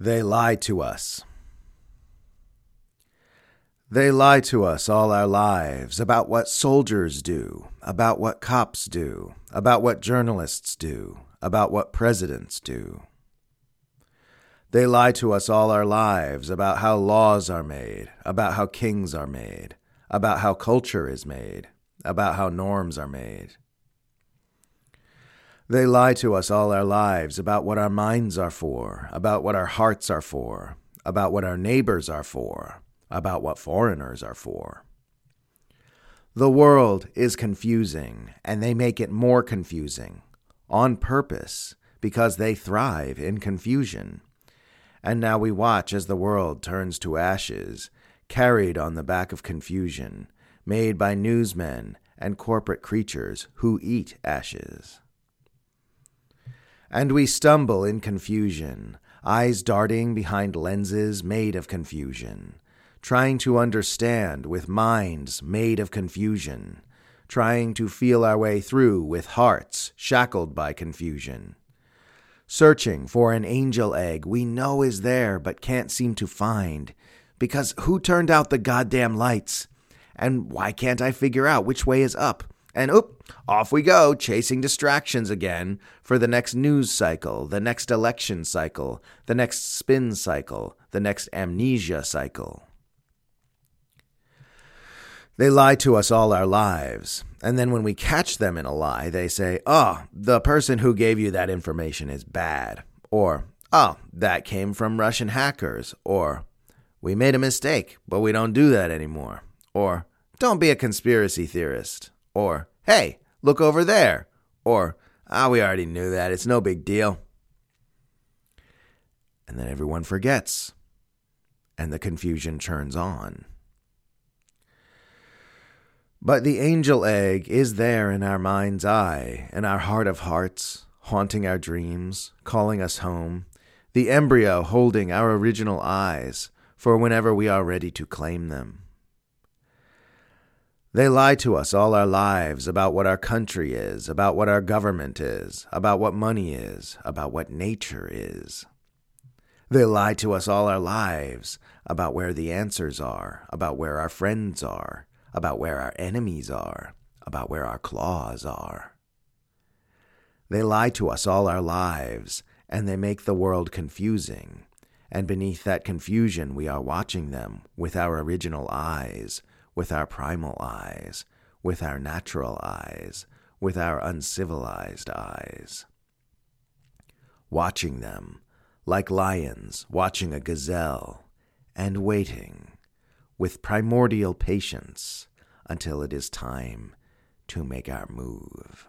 They lie to us. They lie to us all our lives about what soldiers do, about what cops do, about what journalists do, about what presidents do. They lie to us all our lives about how laws are made, about how kings are made, about how culture is made, about how norms are made. They lie to us all our lives about what our minds are for, about what our hearts are for, about what our neighbors are for, about what foreigners are for. The world is confusing, and they make it more confusing on purpose because they thrive in confusion. And now we watch as the world turns to ashes, carried on the back of confusion, made by newsmen and corporate creatures who eat ashes. And we stumble in confusion, eyes darting behind lenses made of confusion, trying to understand with minds made of confusion, trying to feel our way through with hearts shackled by confusion. Searching for an angel egg we know is there but can't seem to find, because who turned out the goddamn lights? And why can't I figure out which way is up? And oop, off we go, chasing distractions again for the next news cycle, the next election cycle, the next spin cycle, the next amnesia cycle. They lie to us all our lives, and then when we catch them in a lie, they say, Oh, the person who gave you that information is bad. Or, Oh, that came from Russian hackers. Or, We made a mistake, but we don't do that anymore. Or, Don't be a conspiracy theorist. Or, hey, look over there. Or, ah, we already knew that. It's no big deal. And then everyone forgets. And the confusion churns on. But the angel egg is there in our mind's eye, in our heart of hearts, haunting our dreams, calling us home, the embryo holding our original eyes for whenever we are ready to claim them. They lie to us all our lives about what our country is, about what our government is, about what money is, about what nature is. They lie to us all our lives about where the answers are, about where our friends are, about where our enemies are, about where our claws are. They lie to us all our lives, and they make the world confusing. And beneath that confusion, we are watching them with our original eyes, with our primal eyes, with our natural eyes, with our uncivilized eyes. Watching them, like lions watching a gazelle, and waiting, with primordial patience, until it is time to make our move.